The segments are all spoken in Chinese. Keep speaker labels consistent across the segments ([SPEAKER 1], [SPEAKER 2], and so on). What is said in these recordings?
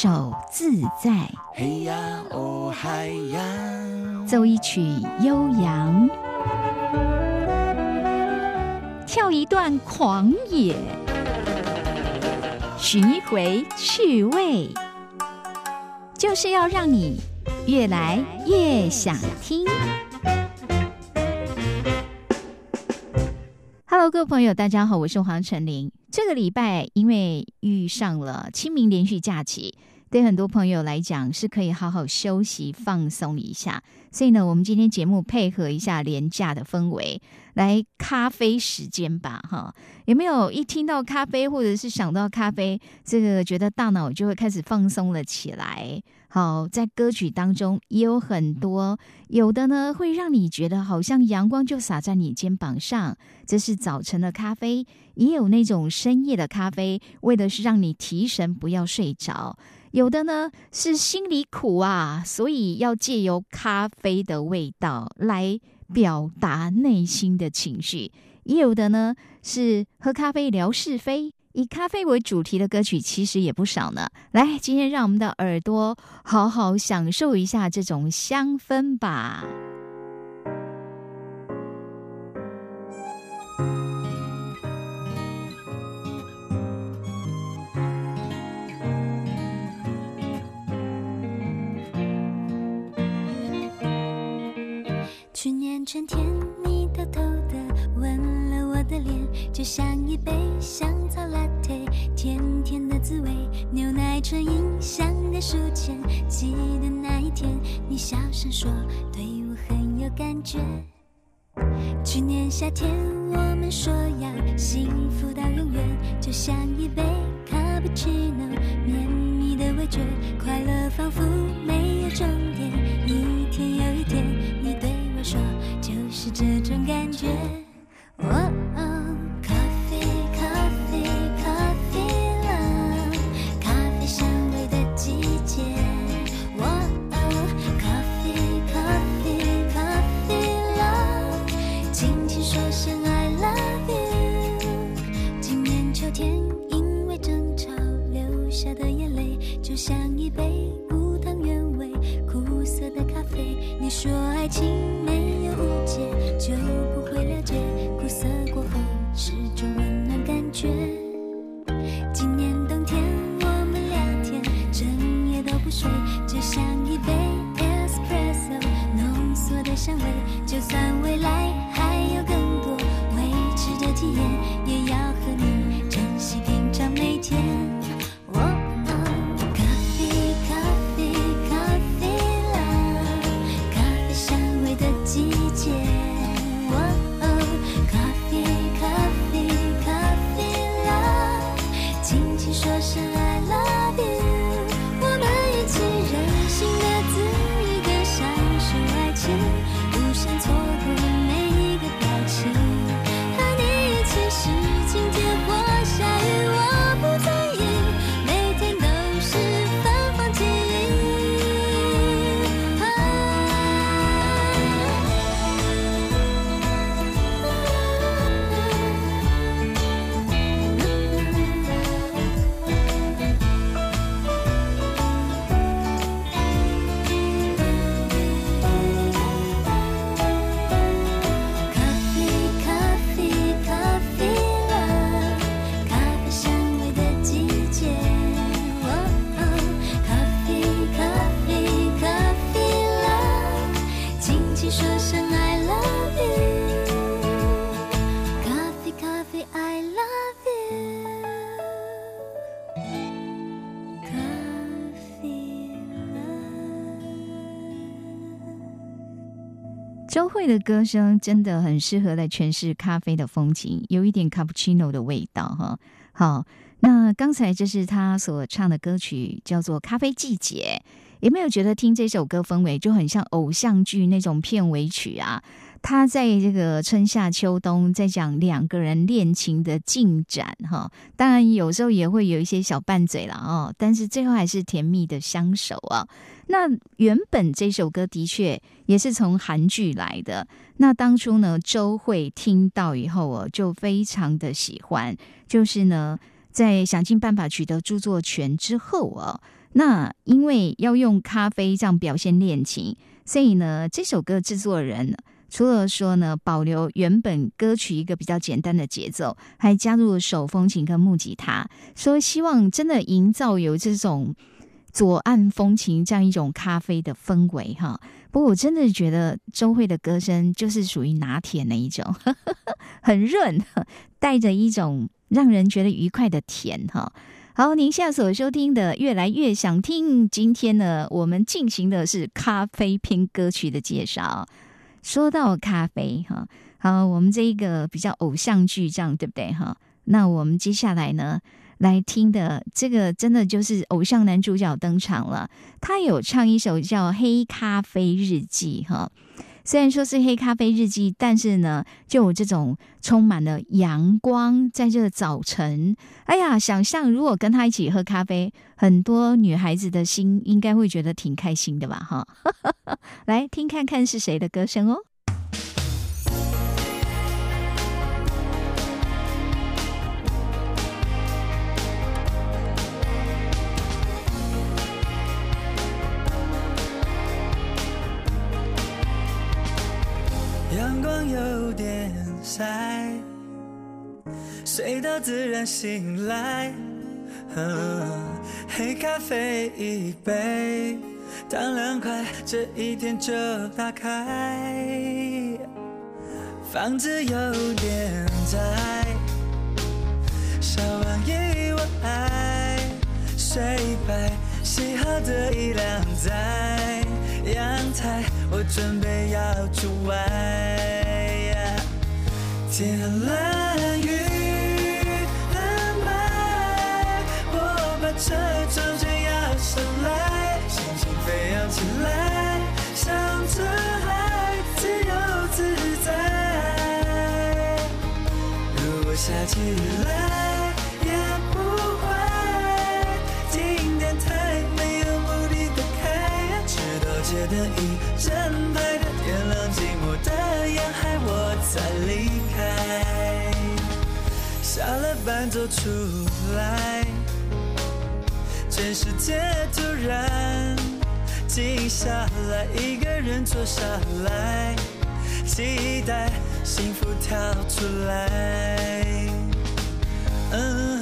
[SPEAKER 1] 首自在，嘿呀哦嗨呀，奏一曲悠扬，跳一段狂野，寻一回趣味，就是要让你越来越想听。Hello，各位朋友，大家好，我是黄晨林。这个礼拜因为遇上了清明连续假期，对很多朋友来讲是可以好好休息放松一下。所以呢，我们今天节目配合一下廉价的氛围，来咖啡时间吧，哈！有没有一听到咖啡，或者是想到咖啡，这个觉得大脑就会开始放松了起来？好，在歌曲当中也有很多，有的呢会让你觉得好像阳光就洒在你肩膀上，这是早晨的咖啡；也有那种深夜的咖啡，为的是让你提神，不要睡着。有的呢是心里苦啊，所以要借由咖啡的味道来表达内心的情绪；也有的呢是喝咖啡聊是非。以咖啡为主题的歌曲其实也不少呢。来，今天让我们的耳朵好好享受一下这种香氛吧。
[SPEAKER 2] 春天，你偷偷的吻了我的脸，就像一杯香草 latte，甜甜的滋味，牛奶纯饮香的书签。记得那一天，你小声说对我很有感觉。去年夏天，我们说要幸福到永远，就像一杯 cappuccino，绵密的味觉，快乐仿佛没有终点。一天又一天，是这种感觉。哦哦，咖啡，咖啡，咖啡了，咖啡香味的季节。哦哦，咖啡，咖啡，咖啡了，轻轻说声 I love you。今年秋天，因为争吵流下的眼泪，就像一杯无糖原味苦涩的咖啡。你说爱情水，就像一杯 espresso 浓缩的香味。就算未来还有更多未知的体验，也要和你的
[SPEAKER 1] 歌声真的很适合来诠释咖啡的风情，有一点 cappuccino 的味道哈。好，那刚才这是他所唱的歌曲，叫做《咖啡季节》。有没有觉得听这首歌氛围就很像偶像剧那种片尾曲啊？他在这个春夏秋冬在讲两个人恋情的进展哈，当然有时候也会有一些小拌嘴了哦，但是最后还是甜蜜的相守啊。那原本这首歌的确也是从韩剧来的，那当初呢，周慧听到以后哦，就非常的喜欢，就是呢，在想尽办法取得著作权之后哦，那因为要用咖啡这样表现恋情，所以呢，这首歌制作人除了说呢，保留原本歌曲一个比较简单的节奏，还加入了手风琴跟木吉他，说希望真的营造有这种左岸风情这样一种咖啡的氛围哈。不过我真的觉得周慧的歌声就是属于拿铁那一种，很润，带着一种让人觉得愉快的甜哈。好，您现在所收听的越来越想听，今天呢，我们进行的是咖啡篇歌曲的介绍。说到咖啡哈，好，我们这一个比较偶像剧这样对不对哈？那我们接下来呢来听的这个真的就是偶像男主角登场了，他有唱一首叫《黑咖啡日记》哈。虽然说是黑咖啡日记，但是呢，就有这种充满了阳光，在这早晨，哎呀，想象如果跟他一起喝咖啡，很多女孩子的心应该会觉得挺开心的吧？哈，来听看看是谁的歌声哦。
[SPEAKER 3] 点晒，睡到自然醒来。黑咖啡一杯，糖凉快，这一天就打开。房子有点窄，小玩意我爱，睡白，洗好的衣晾在阳台。我准备要出外，天蓝雨很白，我把车窗全摇下来，心情飞扬起来，向着海自由自在。如果下起雨来，也不坏，听电台没有目的的开，直到街灯一。整排的点亮寂寞的沿海，我才离开。下了班走出来，全世界突然静下来，一个人坐下来，期待幸福跳出来。嗯。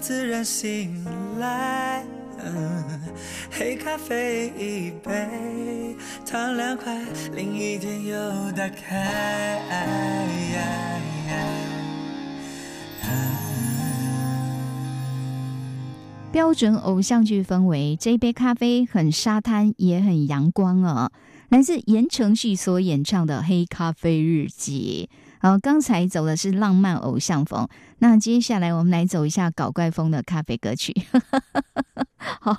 [SPEAKER 3] 自然醒来，黑咖啡一杯，糖凉快，另一天又打开。
[SPEAKER 1] 标准偶像剧氛围，这杯咖啡很沙滩，也很阳光啊！来自言承旭所演唱的《黑咖啡日记》。
[SPEAKER 4] 好，刚才走的是浪漫偶像风，那接下来我们来走一下搞怪风的咖啡歌曲。好，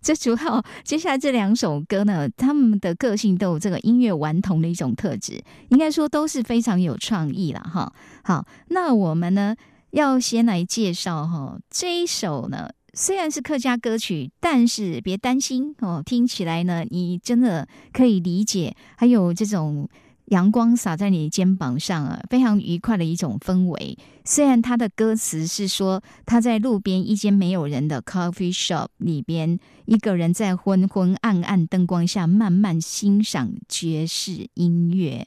[SPEAKER 4] 这主要接下来这两首歌呢，他们的个性都有这个音乐顽童的一种特质，应该说都是非常有创意了哈。好，那我们呢要先来介绍哈这一首呢，虽然是客家歌曲，但是别担心哦，听起来呢你真的可以理解，还有这种。阳光洒在你肩膀上啊，非常愉快的一种氛围。虽然他的歌词是说他在路边一间没有人的 coffee shop 里边，一个人在昏昏暗暗灯光下慢慢欣赏爵士音乐。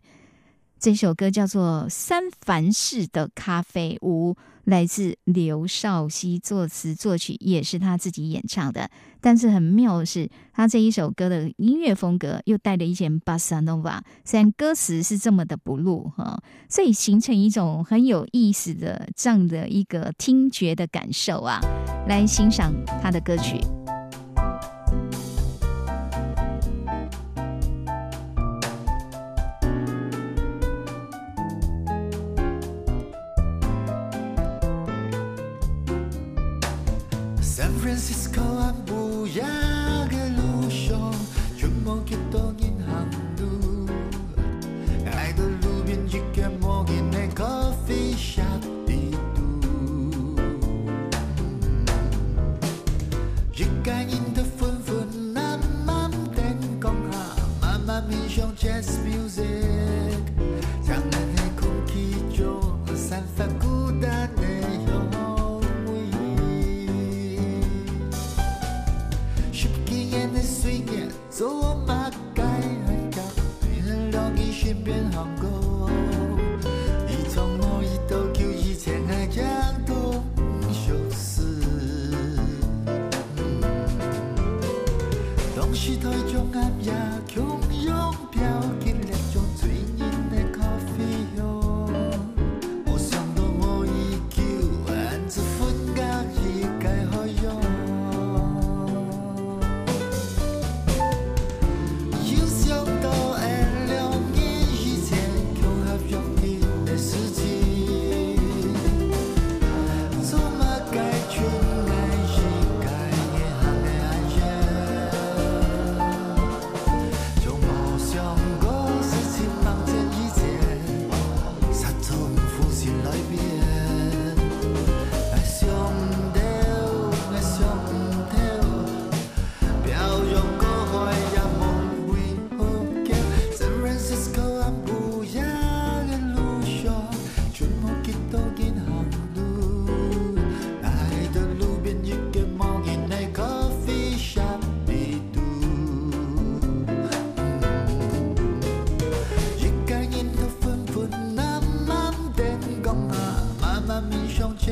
[SPEAKER 4] 这首歌叫做《三藩市的咖啡屋》。来自刘少熙作词作曲，也是他自己演唱的。但是很妙的是，他这一首歌的音乐风格又带了一些巴萨诺瓦，虽然歌词是这么的不露哈，所以形成一种很有意思的这样的一个听觉的感受啊，来欣赏他的歌曲。San Francisco Abuja.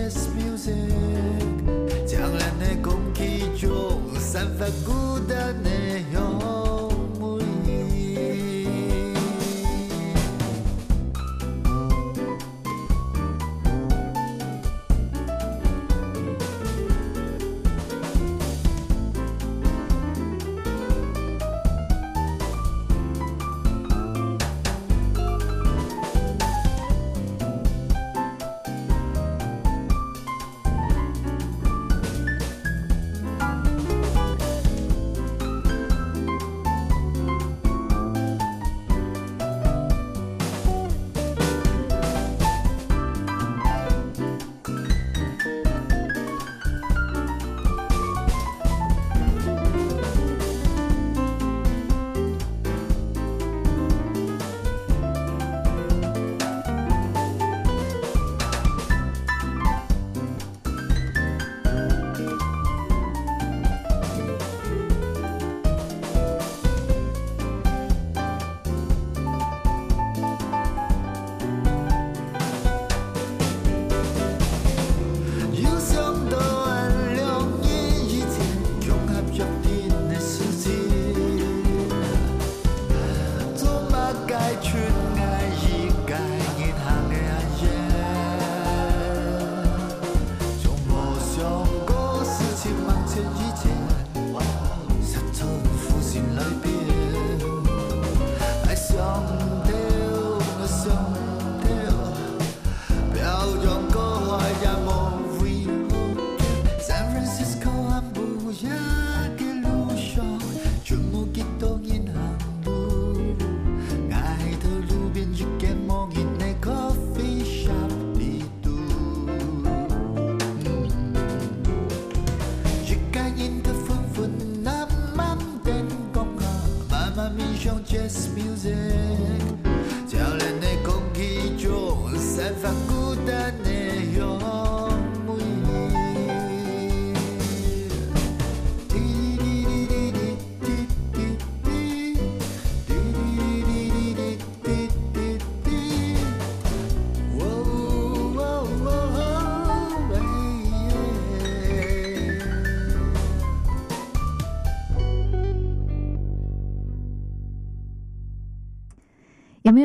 [SPEAKER 4] Jazz music，將靚嘅公器做散發孤。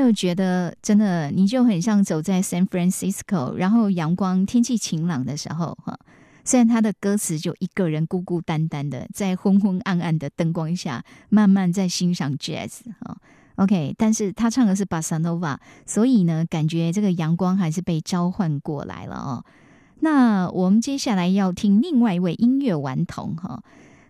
[SPEAKER 1] 有觉得真的你就很像走在 San Francisco，然后阳光天气晴朗的时候哈？虽然他的歌词就一个人孤孤单单的在昏昏暗暗的灯光下，慢慢在欣赏 jazz 哈。OK，但是他唱的是 Bossa Nova，所以呢，感觉这个阳光还是被召唤过来了哦。那我们接下来要听另外一位音乐顽童哈，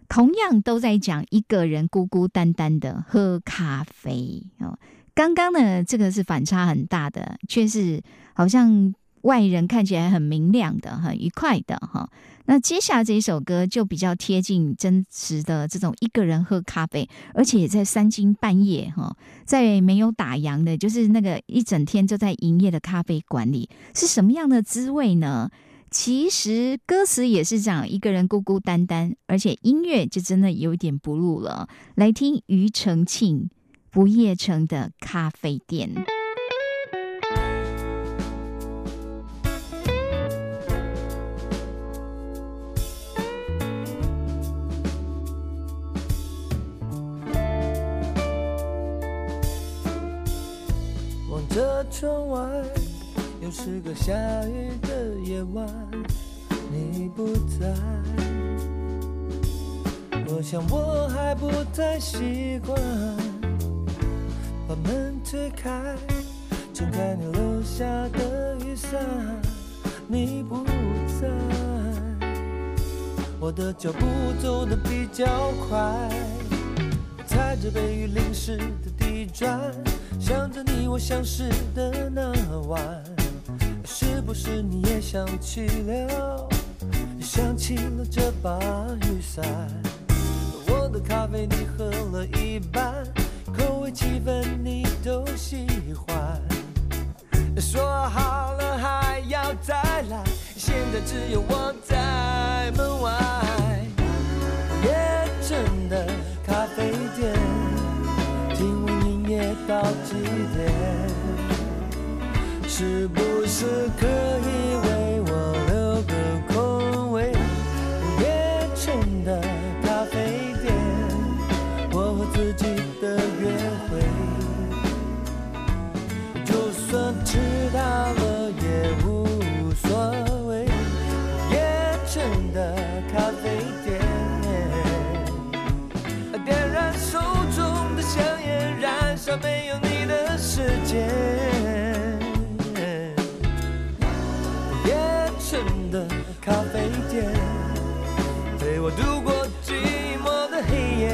[SPEAKER 1] 同样都在讲一个人孤孤单单的喝咖啡哦。刚刚呢，这个是反差很大的，却是好像外人看起来很明亮的、很愉快的哈。那接下来这一首歌就比较贴近真实的这种一个人喝咖啡，而且也在三更半夜哈，在没有打烊的，就是那个一整天就在营业的咖啡馆里，是什么样的滋味呢？其实歌词也是讲一个人孤孤单单，而且音乐就真的有点不入了。来听庾澄庆。不夜城的咖啡店。
[SPEAKER 3] 望着窗外，又是个下雨的夜晚，你不在。我想我还不太习惯，推开，撑开你留下的雨伞，你不在。我的脚步走得比较快，踩着被雨淋湿的地砖，想着你我相识的那晚，是不是你也想起了，想起了这把雨伞？我的咖啡你喝了一半，口味气氛你都喜欢。说好了还要再来，现在只有我在门外。夜城的咖啡店，今晚营业到几点？是不是可以世界。夜城的咖啡店，陪我度过寂寞的黑夜。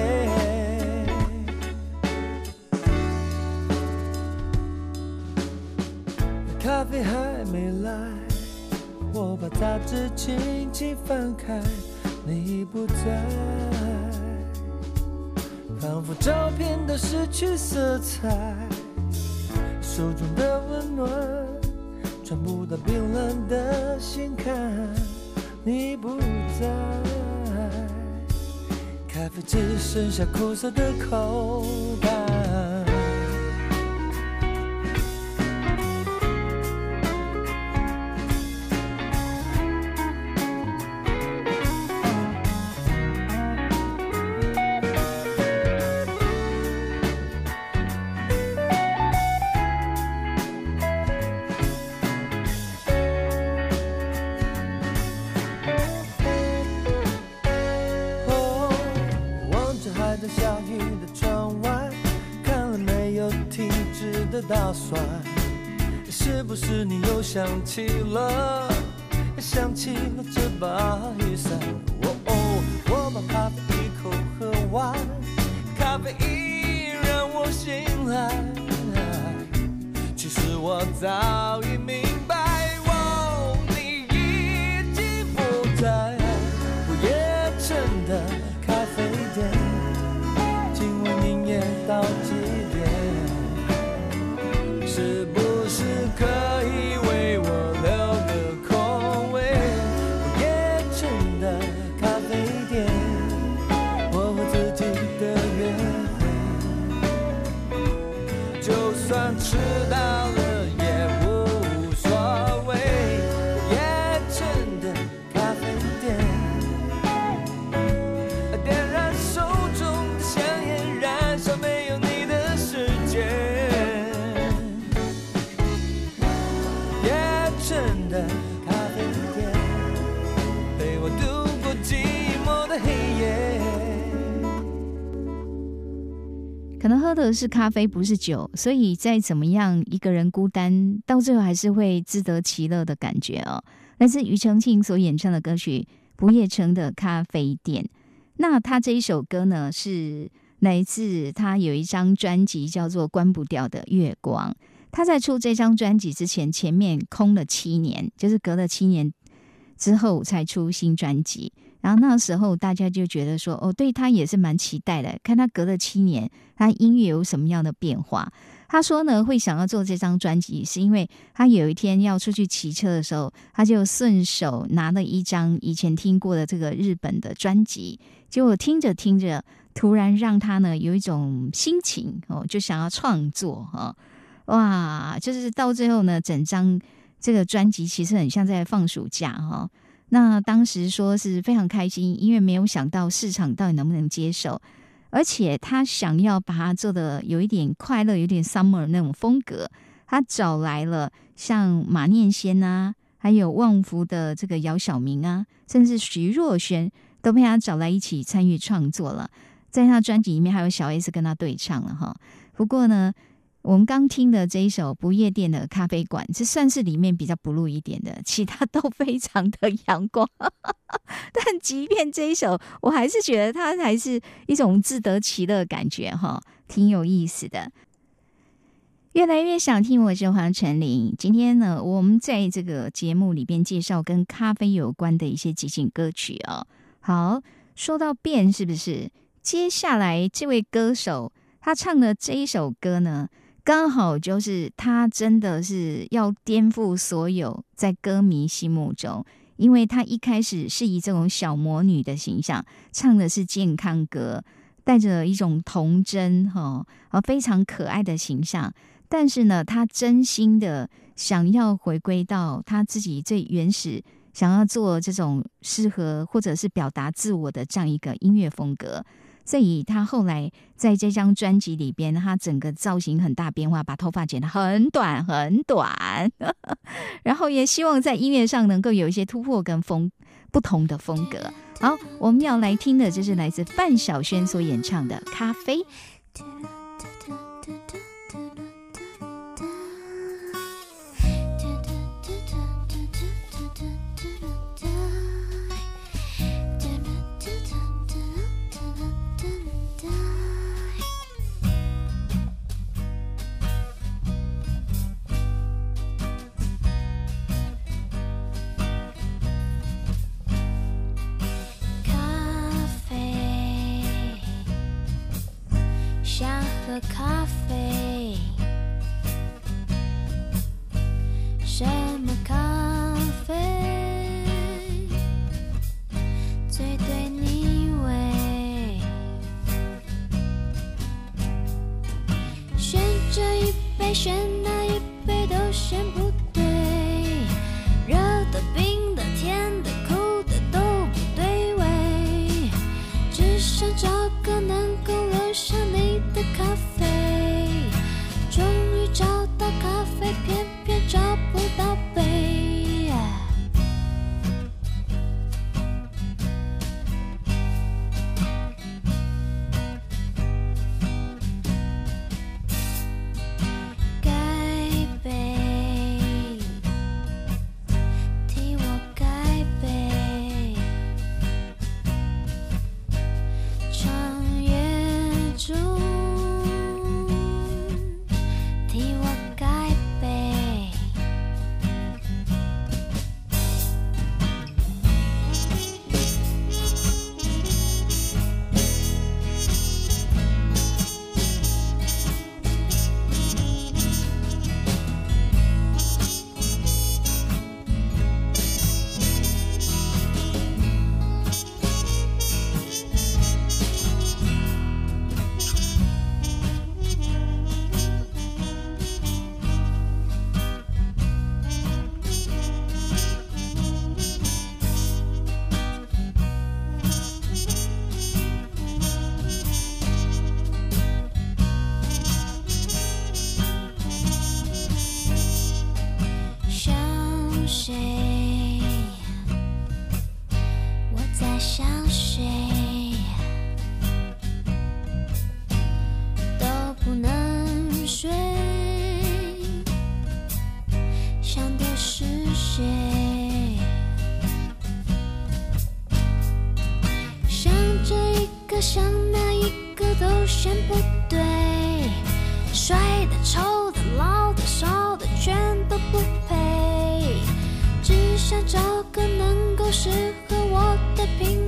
[SPEAKER 3] 咖啡还没来，我把杂志轻轻翻开，你不在，仿佛照片都失去色彩，手中的温暖传不到冰冷的心坎，你不在，咖啡只剩下苦涩的口感。又想
[SPEAKER 1] 是咖啡，不是酒，所以再怎么样一个人孤单，到最后还是会自得其乐的感觉哦。来自庾澄庆所演唱的歌曲《不夜城的咖啡店》。那他这一首歌呢，是来自他有一张专辑叫做《关不掉的月光》。他在出这张专辑之前，前面空了七年，就是隔了七年之后才出新专辑。然后那时候大家就觉得说，哦，对他也是蛮期待的，看他隔了七年，他音乐有什么样的变化。他说呢，会想要做这张专辑，是因为他有一天要出去骑车的时候，他就顺手拿了一张以前听过的这个日本的专辑，结果听着听着，突然让他呢有一种心情哦，就想要创作哈、哇，就是到最后呢，整张这个专辑其实很像在放暑假哈、那当时说是非常开心，因为没有想到市场到底能不能接受，而且他想要把它做的有一点快乐，有点 summer 那种风格，他找来了像马念先啊，还有旺福的这个姚晓明啊，甚至徐若瑄都被他找来一起参与创作了。在他专辑里面还有小 S 跟他对唱了哈。不过呢，我们刚听的这一首《不夜店的咖啡馆》，这算是里面比较 blue 一点的，其他都非常的阳光。但即便这一首，我还是觉得它还是一种自得其乐感觉哈，挺有意思的。越来越想听，我是黄晨林。今天呢，我们在这个节目里边介绍跟咖啡有关的一些即兴歌曲哦。好，说到变，是不是？接下来这位歌手他唱的这一首歌呢，刚好就是他真的是要颠覆所有在歌迷心目中，因为他一开始是以这种小魔女的形象唱的是健康歌，带着一种童真哈，而非常可爱的形象。但是呢，他真心的想要回归到他自己最原始，想要做这种适合或者是表达自我的这样一个音乐风格。所以他后来在这张专辑里边，他整个造型很大变化，把头发剪得很短很短，然后也希望在音乐上能够有一些突破跟风不同的风格。好，我们要来听的就是来自范晓萱所演唱的《咖啡》。
[SPEAKER 2] 想喝咖啡，什么咖啡最对你味？选这一杯，选那一杯都选不都选不对，帅的、丑的、老的、少的，全都不配。只想找个能够适合我的品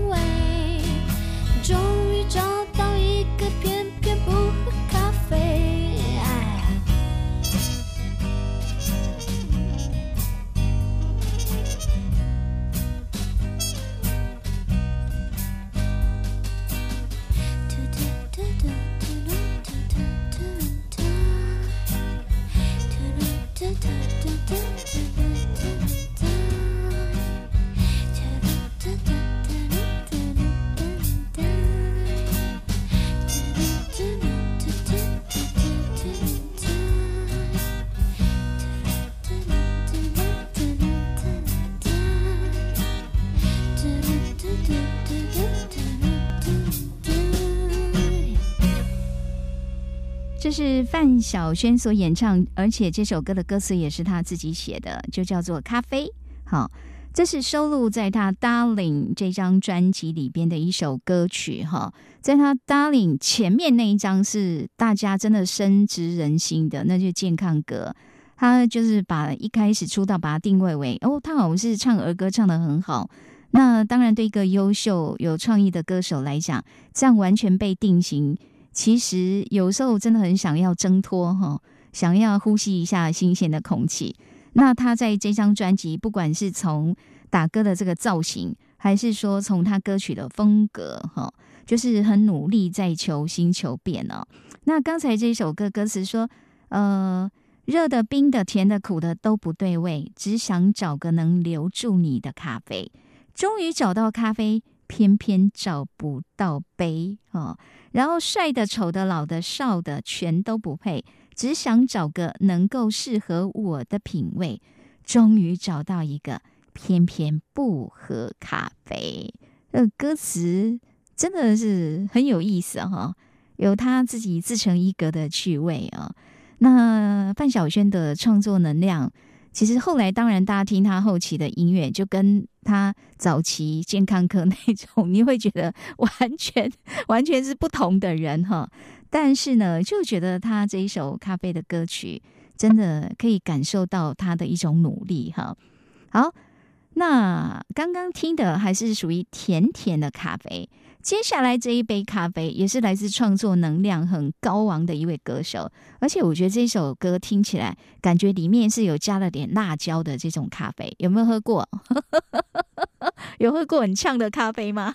[SPEAKER 1] 是范晓萱所演唱，而且这首歌的歌词也是她自己写的，就叫做《咖啡》。好，这是收录在她《Darling》这张专辑里边的一首歌曲。哈，在她《Darling》前面那一张是大家真的深植人心的，那就是健康歌。他就是把一开始出道把它定位为哦，他好像是唱儿歌唱得很好。那当然，对一个优秀有创意的歌手来讲，这样完全被定型。其实有时候真的很想要挣脱哈，想要呼吸一下新鲜的空气。那他在这张专辑，不管是从打歌的这个造型，还是说从他歌曲的风格哈，就是很努力在求新求变哦。那刚才这首歌歌词说，呃，热的、冰的、甜的、苦的都不对味，只想找个能留住你的咖啡。终于找到咖啡，偏偏找不到杯哦。然后帅的、丑的、老的、少的，全都不配，只想找个能够适合我的品味。终于找到一个，偏偏不喝咖啡。呃，歌词真的是很有意思哈、有他自己自成一格的趣味啊。那范晓萱的创作能量，其实后来当然大家听他后期的音乐，就跟他早期健康课那种，你会觉得完全 完全是不同的人哈。但是呢，就觉得他这一首《咖啡》的歌曲，真的可以感受到他的一种努力哈。好，那刚刚听的还是属于甜甜的咖啡。接下来这一杯咖啡也是来自创作能量很高昂的一位歌手，而且我觉得这首歌听起来感觉里面是有加了点辣椒的这种咖啡，有没有喝过？有喝过很呛的咖啡吗？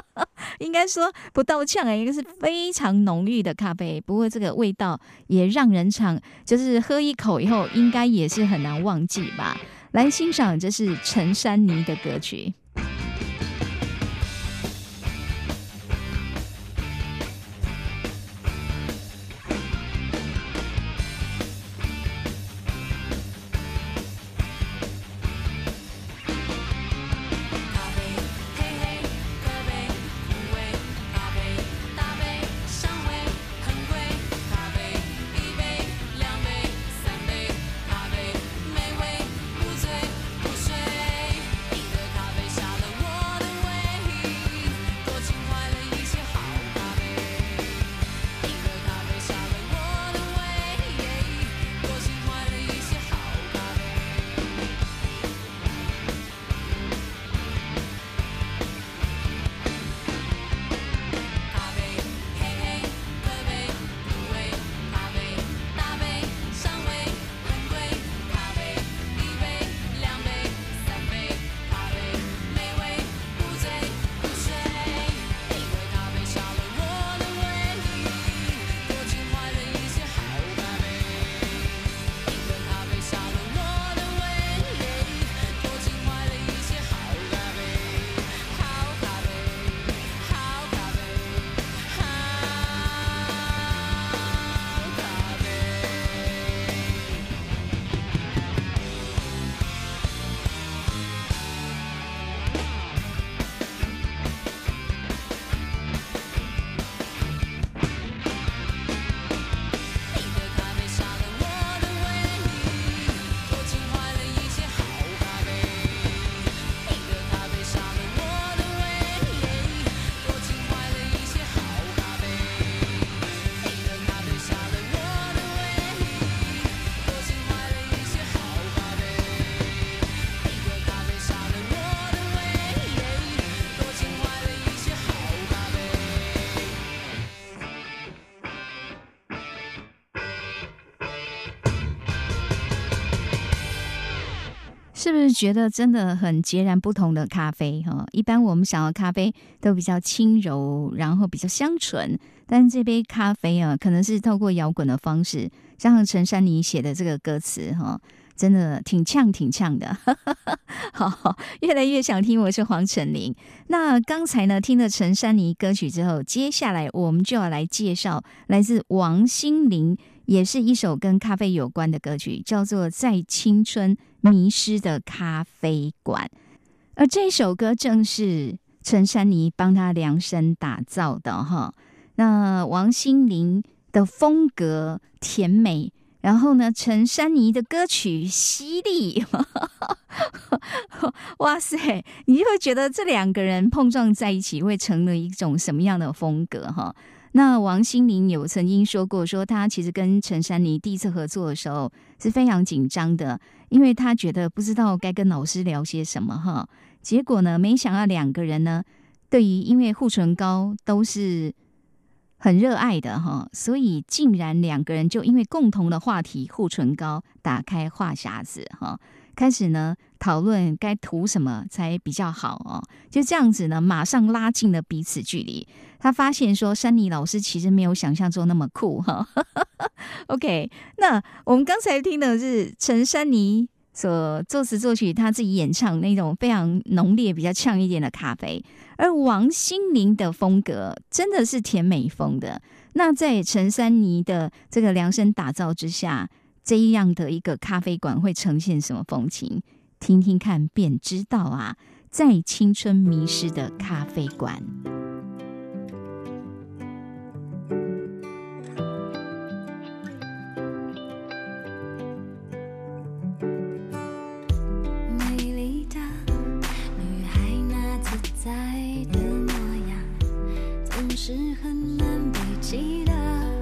[SPEAKER 1] 应该说不到呛哎、应该是非常浓郁的咖啡。不过这个味道也让人尝，就是喝一口以后，应该也是很难忘记吧。来欣赏，这是陈珊妮的歌曲。就是觉得真的很截然不同的咖啡哈？一般我们想要咖啡都比较轻柔，然后比较香醇，但这杯咖啡啊，可能是透过摇滚的方式，像陈珊妮写的这个歌词哈，真的挺呛挺呛的。好，越来越想听。我是黄晨林。那刚才呢，听了陈珊妮歌曲之后，接下来我们就要来介绍来自王心凌，也是一首跟咖啡有关的歌曲，叫做《在青春迷失的咖啡馆》。而这首歌正是陈珊妮帮他量身打造的哈。那王心凌的风格甜美，然后呢，陈珊妮的歌曲犀利，哇塞，你就会觉得这两个人碰撞在一起会成了一种什么样的风格哈？那王心凌有曾经说过，说她其实跟陈珊妮第一次合作的时候是非常紧张的，因为她觉得不知道该跟老师聊些什么哈。结果呢，没想到两个人呢，对于因为护唇膏都是很热爱的哈，所以竟然两个人就因为共同的话题护唇膏，打开话匣子哈，开始呢讨论该涂什么才比较好哦。就这样子呢，马上拉近了彼此距离。他发现说，珊妮老师其实没有想象中那么酷哈。OK，那我们刚才听的是陈珊妮所作词作曲，他自己演唱那种非常浓烈、比较呛一点的咖啡。而王心凌的风格真的是甜美风的。那在陈珊妮的这个量身打造之下，这样的一个咖啡馆会呈现什么风情？听听看便知道啊！在青春迷失的咖啡馆。
[SPEAKER 2] 美丽的女孩那自在的模样，总是很难被记得。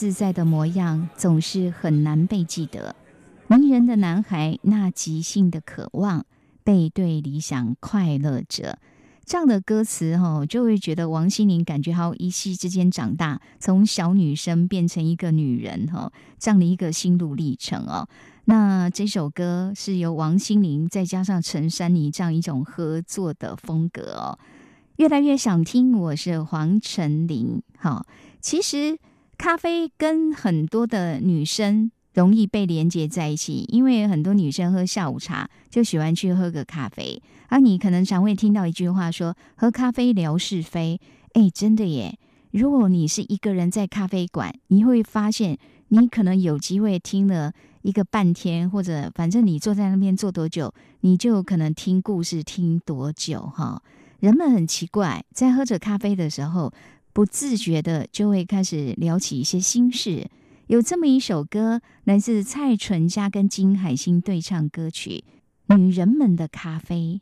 [SPEAKER 1] 自在的模样，总是很难被记得。迷人的男孩那即兴的渴望，背对理想快乐着。这样的歌词哈，就会觉得王心凌感觉好一夕之间长大，从小女生变成一个女人哈，这样的一个心路历程哦。那这首歌是由王心凌再加上陈珊妮这样一种合作的风格哦。越来越想听，我是黄晨林。好，其实咖啡跟很多的女生容易被连接在一起，因为很多女生喝下午茶就喜欢去喝个咖啡。而你可能常会听到一句话说：“喝咖啡聊是非。”哎，真的耶！如果你是一个人在咖啡馆，你会发现你可能有机会听了一个半天，或者反正你坐在那边坐多久，你就可能听故事听多久哈。人们很奇怪，在喝着咖啡的时候，不自觉的就会开始聊起一些心事。有这么一首歌，来自蔡淳佳跟金海心对唱歌曲《女人们的咖啡》。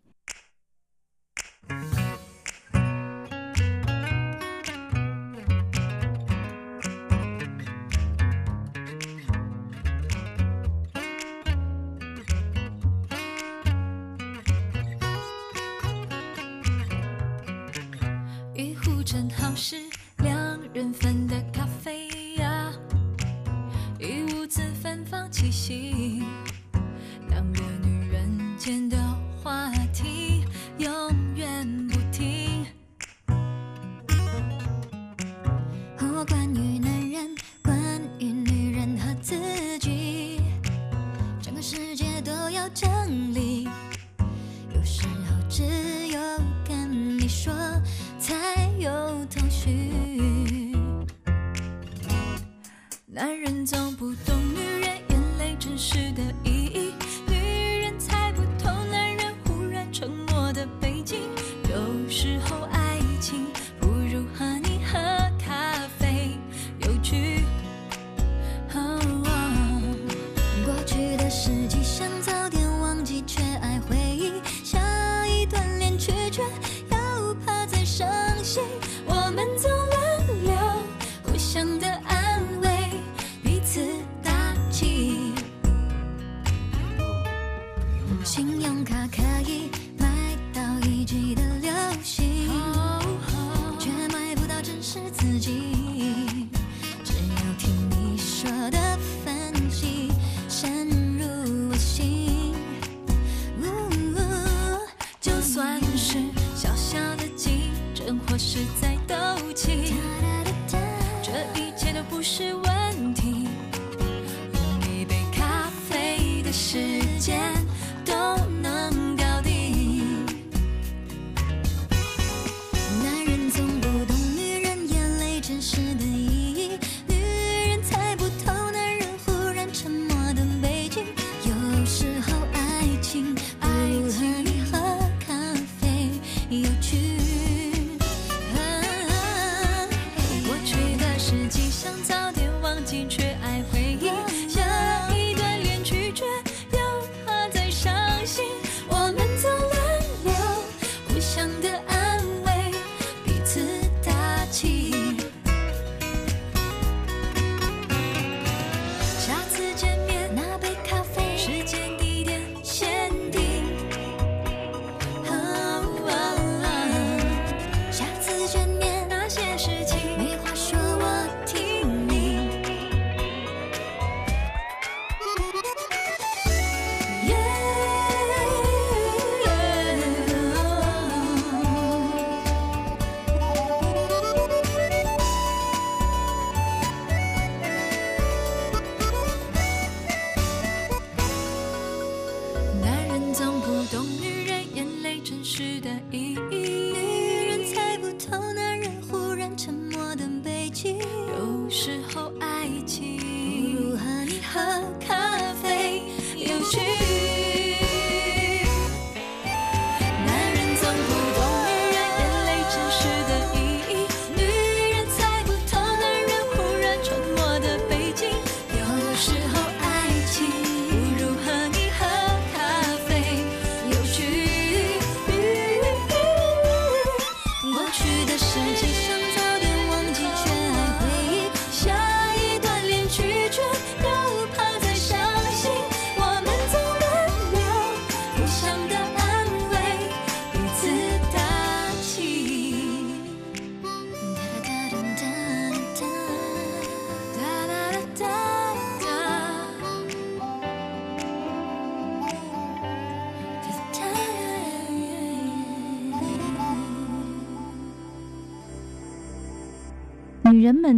[SPEAKER 2] 是两人份的咖啡呀、一屋子芬芳气息，两个女人间的男人总不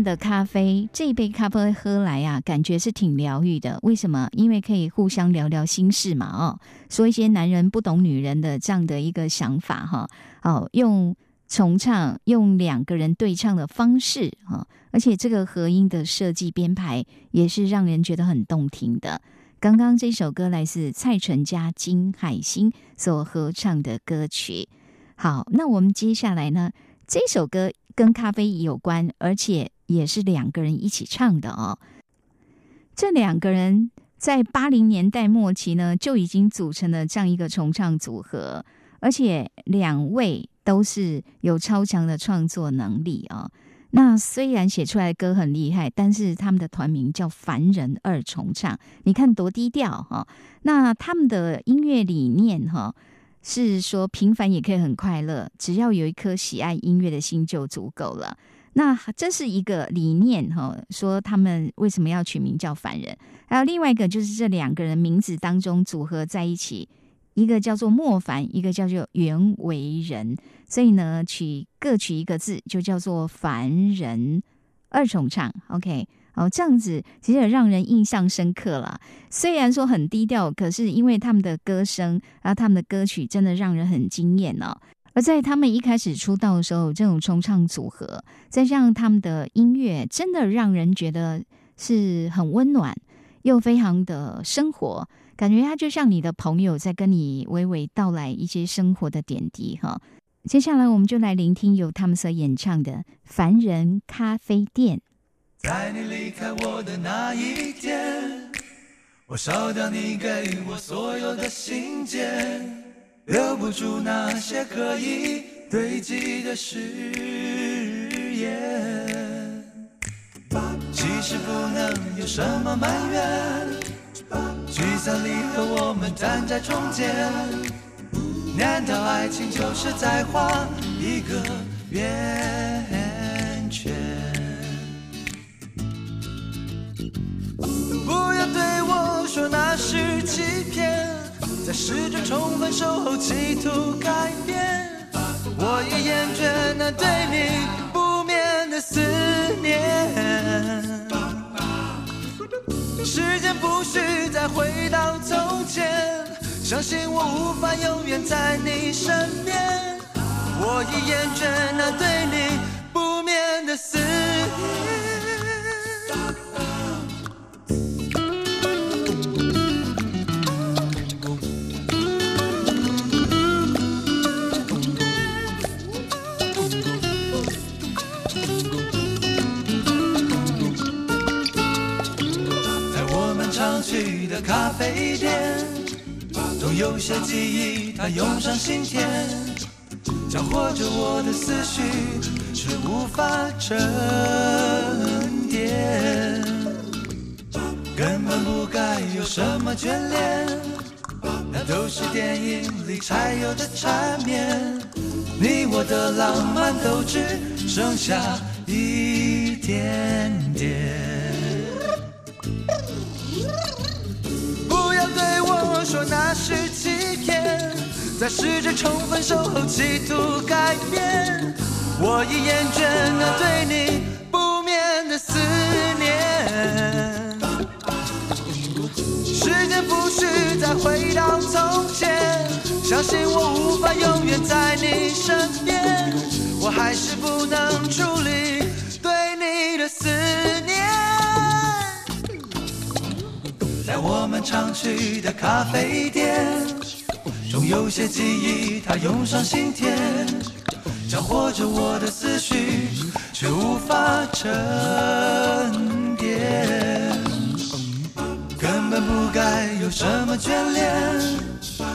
[SPEAKER 2] 的咖啡，这一杯咖啡喝
[SPEAKER 1] 来啊，感觉是挺疗愈的。为什么？因为可以互相聊聊心事嘛，哦，说一些男人不懂女人的这样的一个想法哈。哦，用重唱，用两个人对唱的方式哈，而且这个合音的设计编排也是让人觉得很动听的。刚刚这首歌来自蔡淳佳、金海心所合唱的歌曲。好，那我们接下来呢？这首歌跟咖啡有关，而且也是两个人一起唱的哦。这两个人在八零年代末期呢，就已经组成了这样一个重唱组合，而且两位都是有超强的创作能力啊、那虽然写出来的歌很厉害，但是他们的团名叫凡人二重唱，你看多低调哈、那他们的音乐理念哈、是说平凡也可以很快乐，只要有一颗喜爱音乐的心就足够了。那这是一个理念哈，说他们为什么要取名叫凡人？还有另外一个就是这两个人名字当中组合在一起，一个叫做莫凡，一个叫做袁为人，所以呢取各取一个字，就叫做凡人二重唱。OK，哦，这样子其实也让人印象深刻了。虽然说很低调，可是因为他们的歌声，然后他们的歌曲真的让人很惊艳哦。而在他们一开始出道的时候，这种重唱组合，再加上他们的音乐，真的让人觉得是很温暖，又非常的生活，感觉他就像你的朋友在跟你娓娓道来一些生活的点滴哈。接下来我们就来聆听由他们所演唱的《凡人咖啡店》。
[SPEAKER 5] 在你离开我的那一天，我烧掉你给我所有的信件，留不住那些可以堆积的誓言。其实不能有什么埋怨，聚散离合我们站在中间。难道爱情就是在画一个圆圈？不要对我说那是欺骗，在试着重分手后企图改变。我已厌倦那对你不眠的思念。时间不许再回到从前，相信我无法永远在你身边。我已厌倦那对你咖啡店，总有些记忆它涌上心田，搅和着我的思绪，却无法沉淀。根本不该有什么眷恋，那都是电影里才有的缠绵。你我的浪漫都只剩下一点点。我说那是欺骗，在试着重分手后企图改变。我已厌倦那对你不眠的思念。时间不许再回到从前，相信我无法永远在你身边，我还是不能处理对你的思念。们常去的咖啡店，总有些记忆它涌上心田，搅和着我的思绪，却无法沉淀。根本不该有什么眷恋，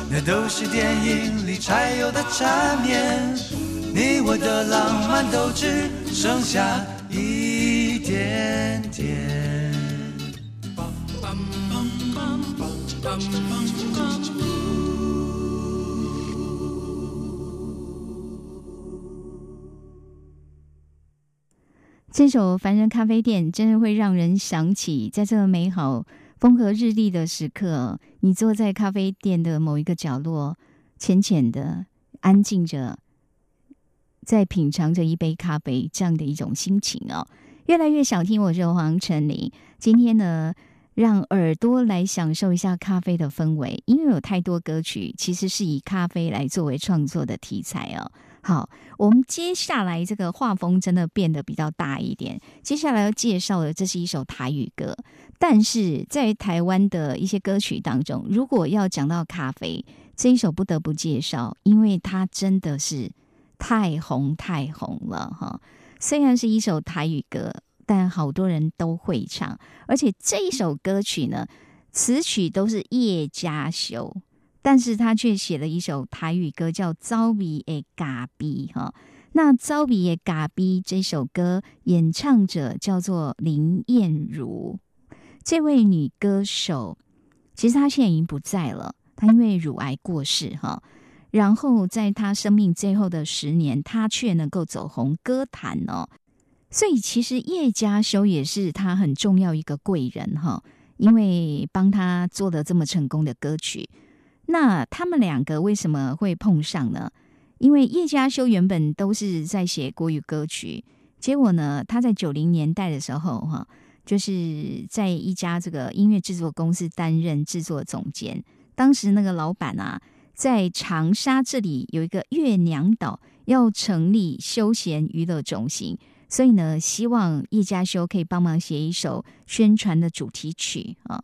[SPEAKER 5] 那都是电影里才有的缠绵。你我的浪漫都只剩下一点点。
[SPEAKER 1] 这首《凡人咖啡店》真的会让人想起，在这个美好风和日丽的时刻，你坐在咖啡店的某一个角落，浅浅的安静着，在品尝着一杯咖啡，这样的一种心情哦。越来越想听，我是黄晨林。今天呢，让耳朵来享受一下咖啡的氛围，因为有太多歌曲其实是以咖啡来作为创作的题材哦。好，我们接下来这个画风真的变得比较大一点。接下来要介绍的，这是一首台语歌，但是在台湾的一些歌曲当中，如果要讲到咖啡，这一首不得不介绍，因为它真的是太红太红了哈。虽然是一首台语歌，但好多人都会唱，而且这一首歌曲呢，词曲都是叶家修，但是他却写了一首台语歌，叫《招比的嘎比》哈。那《招比的嘎比》这首歌演唱者叫做林燕如，这位女歌手，其实她现在已经不在了，她因为乳癌过世哈。然后在她生命最后的十年，她却能够走红歌坛哦。所以其实叶家修也是他很重要一个贵人哈，因为帮他做了这么成功的歌曲。那他们两个为什么会碰上呢？因为叶家修原本都是在写国语歌曲，结果呢，他在九零年代的时候哈，就是在一家这个音乐制作公司担任制作总监。当时那个老板啊，在长沙这里有一个月娘岛，要成立休闲娱乐中心。所以呢，希望叶家修可以帮忙写一首宣传的主题曲啊。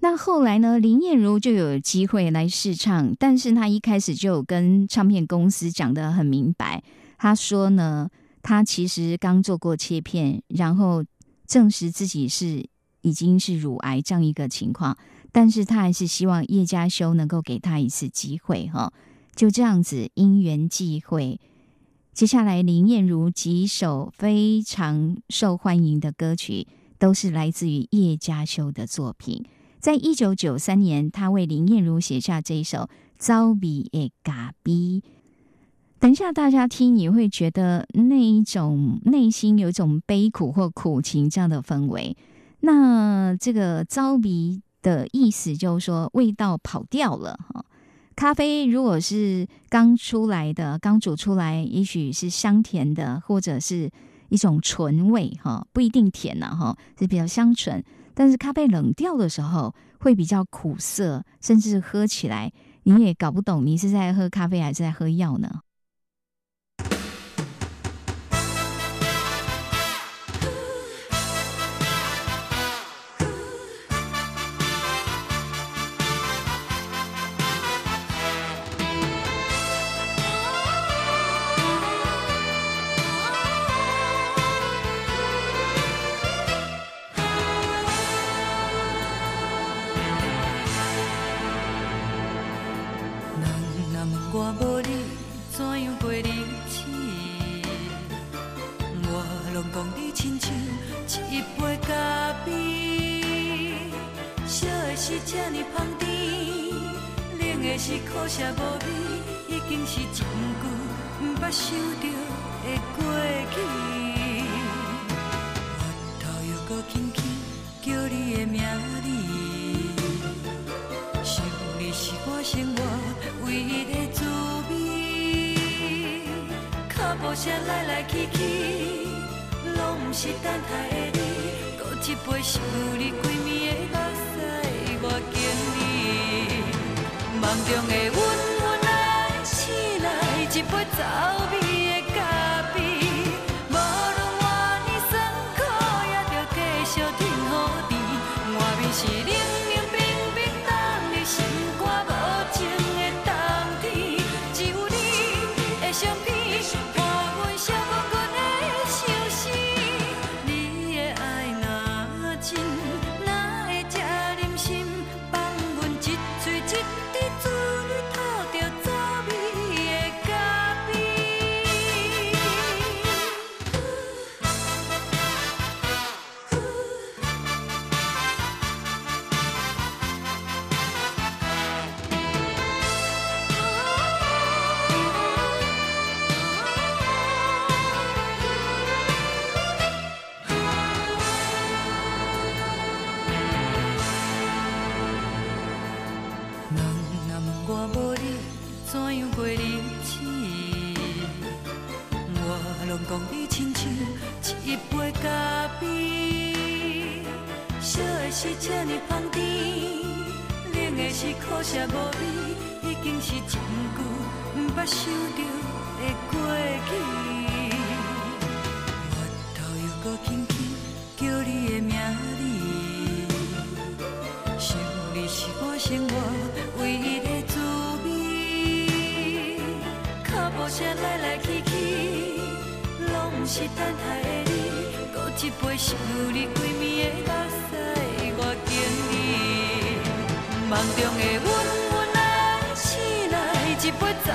[SPEAKER 1] 那后来呢，林燕如就有机会来试唱，但是她一开始就有跟唱片公司讲得很明白，她说呢，她其实刚做过切片，然后证实自己是已经是乳癌这样一个情况，但是她还是希望叶家修能够给她一次机会哈。就这样子因缘际会。接下来，林燕如几首非常受欢迎的歌曲，都是来自于叶家修的作品。在一九九三年，他为林燕如写下这一首《招比诶嘎比》。等一下，大家听，你会觉得那一种内心有一种悲苦或苦情这样的氛围。那这个“招比”的意思就是说，味道跑掉了哈。咖啡如果是刚出来的、刚煮出来，也许是香甜的，或者是一种醇味，哈，不一定甜呐，哈，是比较香醇。但是咖啡冷掉的时候，会比较苦涩，甚至喝起来你也搞不懂，你是在喝咖啡还是在喝药呢？
[SPEAKER 3] 拢讲你亲像一杯咖啡，烧的是这呢香甜，冷的是苦涩无味，已经是真久毋捌想着的过去。额头又搁轻轻叫你的名字。想你是我生活唯一的滋味，脚步声来来去去，不是等待的你，搁一杯是你规暝的目屎我敬你，梦中的阮阮来醒来，一杯走是
[SPEAKER 6] 苦涩无味，已经是真久毋捌想着的过去。我头又搁轻轻叫你的名字，想你是我生活唯一的滋味。脚步声来来去去，拢毋是等待的你，搁一杯想你归暝的梦中的阮，阮的醒来一杯走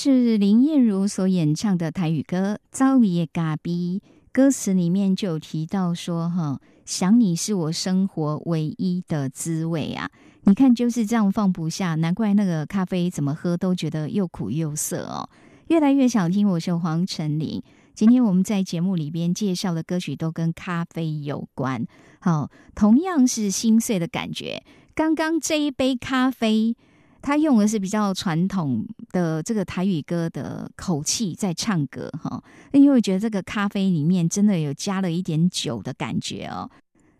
[SPEAKER 6] 是
[SPEAKER 1] 林燕如所演唱的台语歌《遭遇的咖逼》，歌词里面就有提到说：“哈，想你是我生活唯一的滋味啊！”你看就是这样放不下，难怪那个咖啡怎么喝都觉得又苦又涩哦。越来越想听，我是黄晨林。今天我们在节目里边介绍的歌曲都跟咖啡有关，好，同样是心碎的感觉。刚刚这一杯咖啡。他用的是比较传统的这个台语歌的口气在唱歌哈，因为我觉得这个咖啡里面真的有加了一点酒的感觉哦。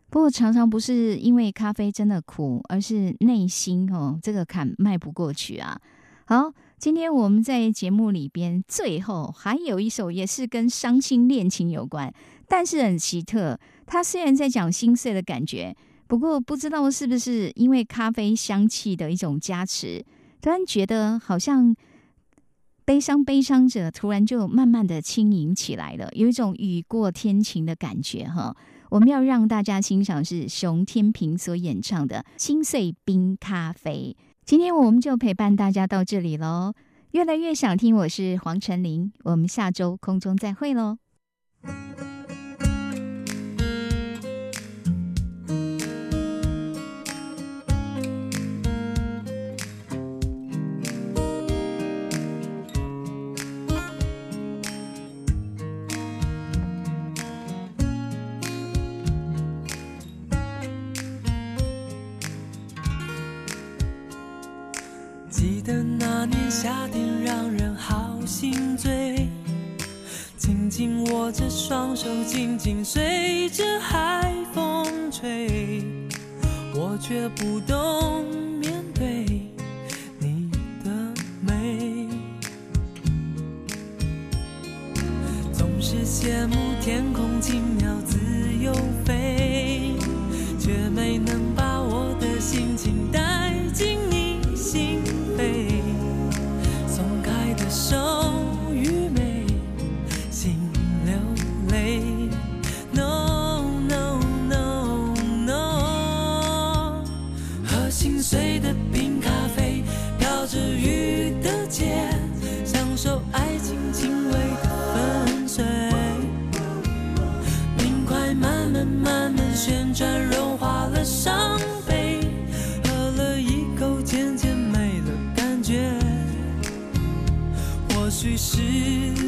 [SPEAKER 1] 不过常常不是因为咖啡真的苦，而是内心哦这个坎迈不过去啊。好，今天我们在节目里边最后还有一首也是跟伤心恋情有关，但是很奇特。他虽然在讲心碎的感觉。不过不知道是不是因为咖啡香气的一种加持，突然觉得好像悲伤悲伤者突然就慢慢的轻盈起来了，有一种雨过天晴的感觉哈。我们要让大家欣赏是熊天平所演唱的《心碎冰咖啡》。今天我们就陪伴大家到这里喽，越来越想听。我是黄晨林，我们下周空中再会喽。
[SPEAKER 3] 夏天让人好心醉，紧紧握着双手，紧紧随着海风吹，我却不懂面对你的美，总是羡慕天空轻鸟自由飞，却没能把是